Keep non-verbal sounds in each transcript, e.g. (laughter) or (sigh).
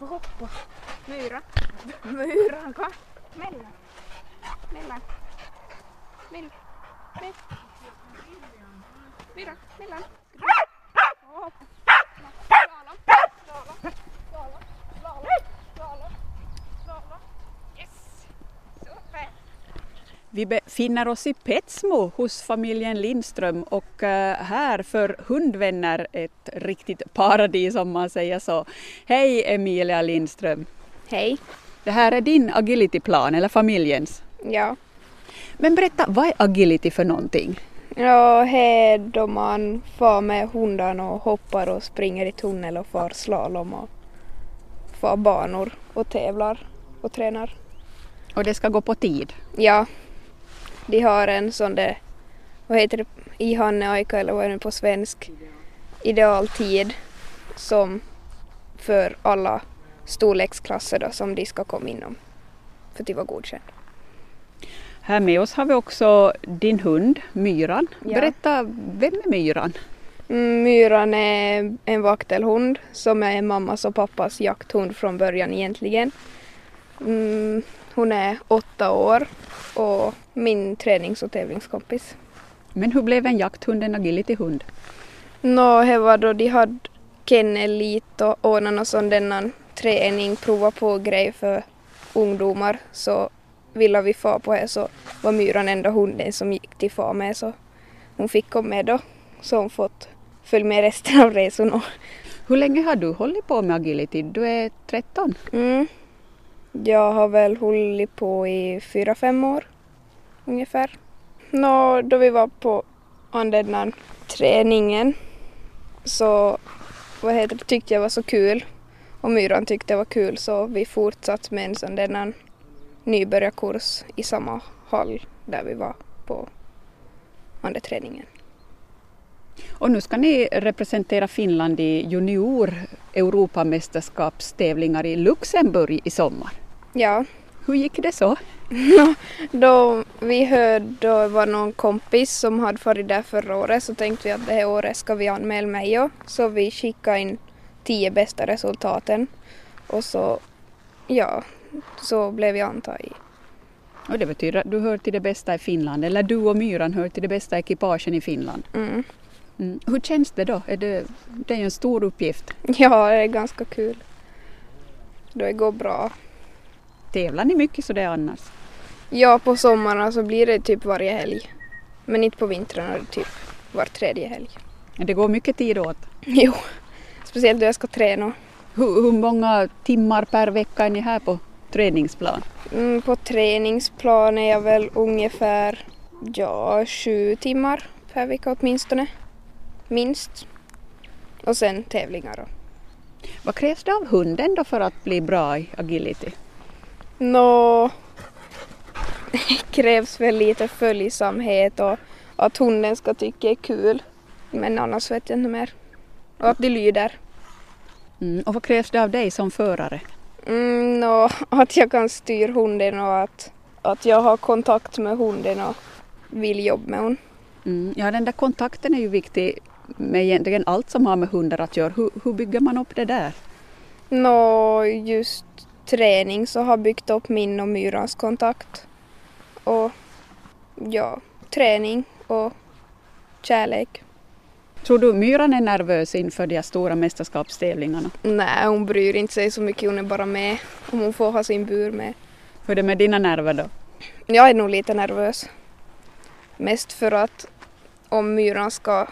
Hoppa. Myyrä. Myyrän kanssa. Mennä. Mennä. Mennä. Mennä. Mennä. Mennä. Vi befinner oss i Petsmo hos familjen Lindström och eh, här för hundvänner ett riktigt paradis om man säger så. Hej Emilia Lindström! Hej. Det här är din agilityplan eller familjens. Ja. Men berätta, vad är agility för någonting? Ja, här då man far med hundarna och hoppar och springer i tunnel och far slalom och far banor och tävlar och tränar. Och det ska gå på tid. Ja, de har en sån där, vad heter det, ihanne aika eller vad är det på svensk, idealtid som för alla storleksklasser då som de ska komma inom för att vara godkänd. Här med oss har vi också din hund Myran. Ja. Berätta, vem är Myran? Mm, Myran är en vaktelhund som är mammas och pappas jakthund från början egentligen. Mm, hon är åtta år och min tränings och tävlingskompis. Men hur blev en jakthund en agilityhund? Nå, det var då de hade kennel lite och någon sån denna träning, prova på grej för ungdomar så ville vi få på det så var Myran enda hunden som gick till far med så hon fick komma med då så hon fått följa med resten av resorna. Hur länge har du hållit på med agility? Du är 13. Mm. Jag har väl hållit på i fyra, fem år ungefär. Nå, då vi var på den träningen så vad heter det, tyckte jag var så kul och Myran tyckte det var kul så vi fortsatte med en sån där nybörjarkurs i samma hall där vi var på andra träningen. Och nu ska ni representera Finland i junior Europamästerskapstävlingar i Luxemburg i sommar. Ja, Hur gick det så? (laughs) Då vi hörde då var någon kompis som hade varit där förra året så tänkte vi att det här året ska vi anmäla mig och så vi skickade in tio bästa resultaten och så ja, så blev jag antagen. Och det betyder att du hör till det bästa i Finland, eller du och Myran hör till det bästa ekipagen i Finland. Mm. Mm. Hur känns det då? Är det, det är ju en stor uppgift. Ja, det är ganska kul. Det går bra. Tävlar ni mycket så det är annars? Ja, på sommaren så blir det typ varje helg. Men inte på vintern är det typ var tredje helg. Det går mycket tid åt. (laughs) Jo, speciellt då jag ska träna. Hur, hur många timmar per vecka är ni här på träningsplan? Mm, på träningsplan är jag väl ungefär ja, sju timmar per vecka åtminstone. Minst. Och sen tävlingar. Vad krävs det av hunden då för att bli bra i agility? Nå, det krävs väl lite följsamhet och att hunden ska tycka det är kul. Men annars vet jag inte mer. Och att de lyder. Mm. Och vad krävs det av dig som förare? Mm, och att jag kan styra hunden och att, att jag har kontakt med hunden och vill jobba med hon. Mm. Ja, den där kontakten är ju viktig med egentligen allt som har med hundar att göra. Hur, hur bygger man upp det där? Nå, just träning så har byggt upp min och Myrans kontakt. Och ja, träning och kärlek. Tror du Myran är nervös inför de stora mästerskapstävlingarna? Nej, hon bryr inte sig så mycket, hon är bara med om hon får ha sin bur med. Hur är det med dina nerver då? Jag är nog lite nervös. Mest för att om myran ska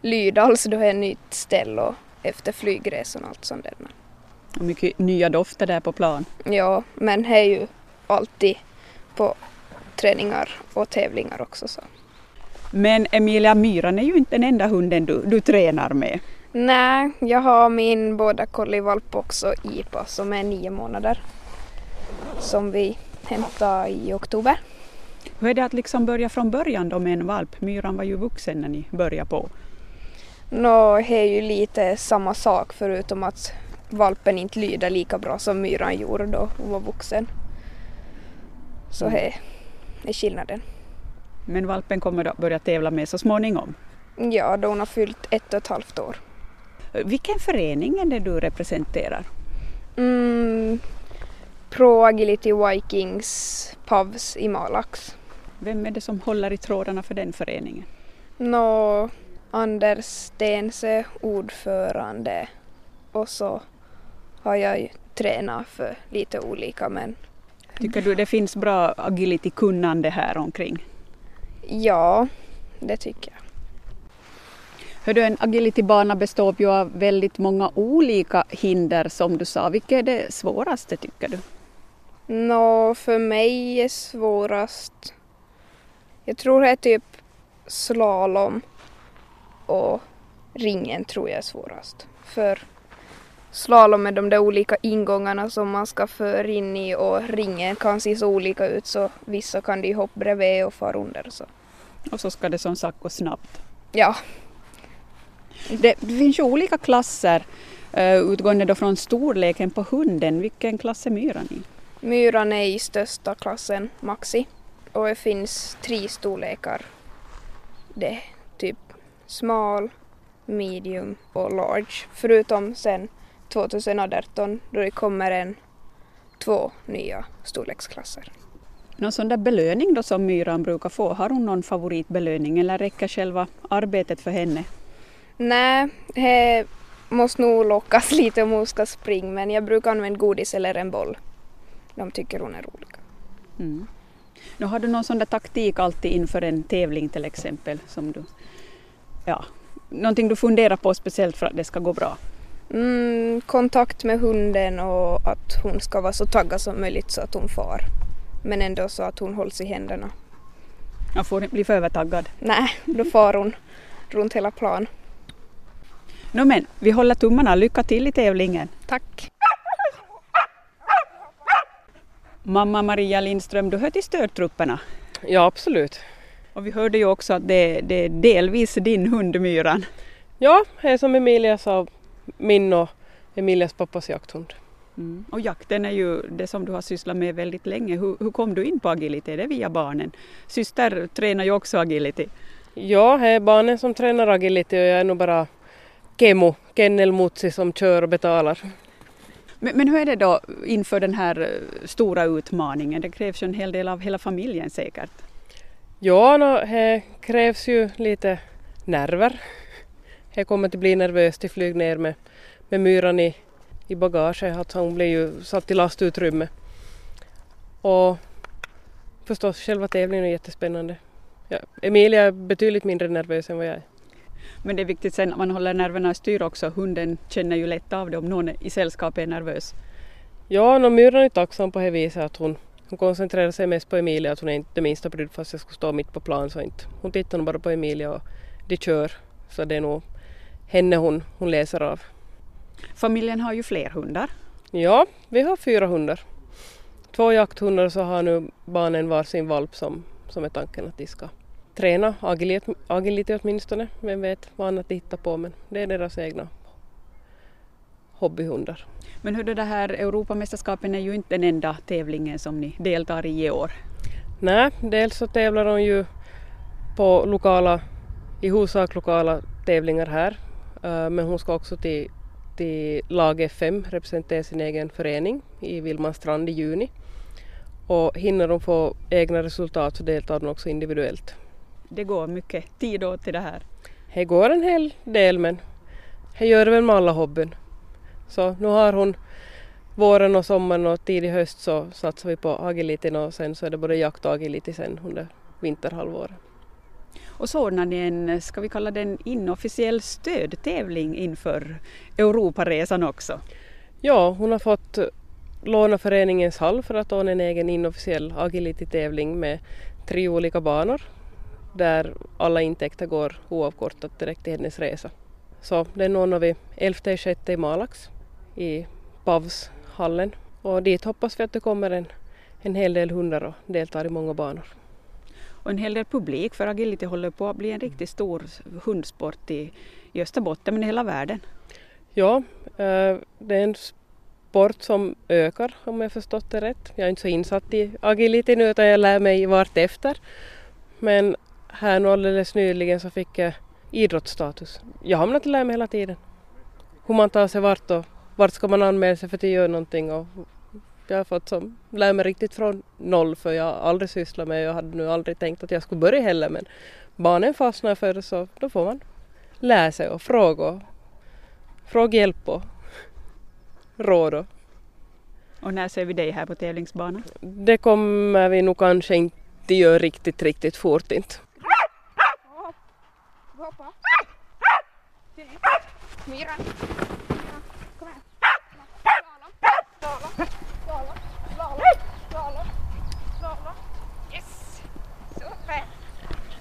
lyda, alltså då är det nytt ställe och efter flygresan och allt sånt där. Och mycket nya dofter där på plan. Ja, men det är ju alltid på träningar och tävlingar också så. Men Emilia Myran är ju inte den enda hunden du, du tränar med. Nej, jag har min båda collie-valp också, IPA, som är nio månader. Som vi hämtade i oktober. Hur är det att liksom börja från början då med en valp? Myran var ju vuxen när ni började på. Nå, det är ju lite samma sak förutom att valpen inte lyder lika bra som myran gjorde då hon var vuxen. Så Mm. det är skillnaden. Men valpen kommer då börja tävla med så småningom. Ja, då hon har fyllt ett och ett halvt år. Vilken förening är det du representerar? Mm, Pro Agility Vikings Pavs i Malax. Vem är det som håller i trådarna för den föreningen? Nå, Anders Stensö, ordförande. Och så har jag ju tränat för lite olika men Tycker du det finns bra agility-kunnande här omkring? ja, det tycker jag. Hördu, en agilitybana består ju av väldigt många olika hinder som du sa. Vilket är det svåraste tycker du? Nå, för mig är svårast, jag tror det är typ slalom och ringen tror jag är svårast. För slalom är de där olika ingångarna som man ska föra in i och ringen kan se så olika ut så vissa kan de hoppa bredvid och fara under. Så. Och så ska det som sagt gå snabbt. Ja, Det, det finns ju olika klasser uh, utgående då från storleken på hunden. Vilken klass är myran i? myran är i största klassen, maxi. Och det finns tre storlekar. Det är typ smal, medium och large. Förutom sen 2018 då det kommer en två nya storleksklasser. Någon sån där belöning då som myran brukar få, har hon någon favoritbelöning eller räcker själva arbetet för henne? Nej, det måste nog lockas (laughs) lite om hon ska springa men jag brukar använda godis eller en boll. De tycker hon är rolig. Mm. Nu har du någon sån där taktik alltid inför en tävling till exempel som du, ja, någonting du funderar på speciellt för att det ska gå bra? Mm, kontakt med hunden och att hon ska vara så taggad som möjligt så att hon far. Men ändå så att hon hålls i händerna. Jag får inte bli för övertaggad. Nej, då far hon runt hela plan. Nå men, vi håller tummarna. Lycka till i tävlingen. Tack! Mamma Maria Lindström, du hör till stödtrupperna. Ja, absolut. Och vi hörde ju också att det, det är delvis din hund Myran. Ja, det är som Emilia sa, min och Emilias pappas jakthund. Mm. Och jakten är ju det som du har sysslat med väldigt länge. Hur, hur kom du in på agility? Det är via barnen. Syster tränar ju också agility. Ja, det är barnen som tränar agility och jag är nog bara Kemo, Kennel Mutsi som kör och betalar. Men, men hur är det då inför den här eh, stora utmaningen? Det krävs ju en hel del av hela familjen säkert. Ja, no, det krävs ju lite nerver. Det kommer att bli nervöst att flyga ner med, med myran i, i bagaget. Att hon blir ju satt i lastutrymme. Och förstås själva tävlingen är jättespännande. Ja, Emilia är betydligt mindre nervös än vad jag är. Men det är viktigt sen att man håller nerverna i styr också. Hunden känner ju lätt av det om någon i sällskap är nervös. Ja, no, myran är tacksam på det viset att hon, hon koncentrerar sig mest på Emilia, att hon är inte det minsta brydd fast jag skulle stå mitt på plan så inte. Hon tittar nog bara på Emilia och de kör. Så det är nog henne hon, hon läser av. Familjen har ju fler hundar. Ja, vi har fyra hundar. Två jakthundar så har nu barnen varsin valp som, som är tanken att de ska träna agility, agility åtminstone. Vem vet vad annat de hittar på men det är deras egna hobbyhundar. Men hur det här Europamästerskapen är ju inte den enda tävlingen som ni deltar i i år. Nej, dels så tävlar hon ju på lokala, i huvudsak lokala tävlingar här. Eh, Men hon ska också till, till lag FM representera sin egen förening i Vilmanstrand i juni. Och hinner hon få egna resultat så deltar hon också individuellt. Det går mycket tid åt till det här. Det går en hel del men det gör det väl med alla hobbyn. Så nu har hon våren och sommaren och tidig höst så satsar vi på agilityn och sen så är det både jakt och agility sen under vinterhalvåret. Och så ordnar ni en, ska vi kalla den inofficiell stödtävling inför Europaresan också. Ja, hon har fått låna föreningens hall för att ordna en egen inofficiell agility-tävling med tre olika banor där alla intäkter går oavkortat direkt till hennes resa. Så den ordnar vi 11 6 i Malax i Pavshallen och dit hoppas vi att det kommer en, en hel del hundar och deltar i många banor. Och en hel del publik för agility håller på att bli en riktigt stor hundsport i, i Österbotten men i hela världen. Ja, eh, det är en sport som ökar om jag förstått det rätt. Jag är inte så insatt i agility nu utan jag lär mig vart efter. Men här nu alldeles nyligen så fick jag idrottsstatus. Jag har hamnat att lära mig hela tiden. Hur man tar sig vart och vart ska man anmäla sig för att göra någonting och jag har fått som, lära mig riktigt från noll för jag har aldrig sysslat med jag hade nu aldrig tänkt att jag skulle börja heller men barnen fastnar för det så då får man lära sig och fråga och fråga hjälp och råd. Och. och när ser vi dig här på tävlingsbanan? Det kommer vi nog kanske inte göra riktigt, riktigt fort inte. Myran.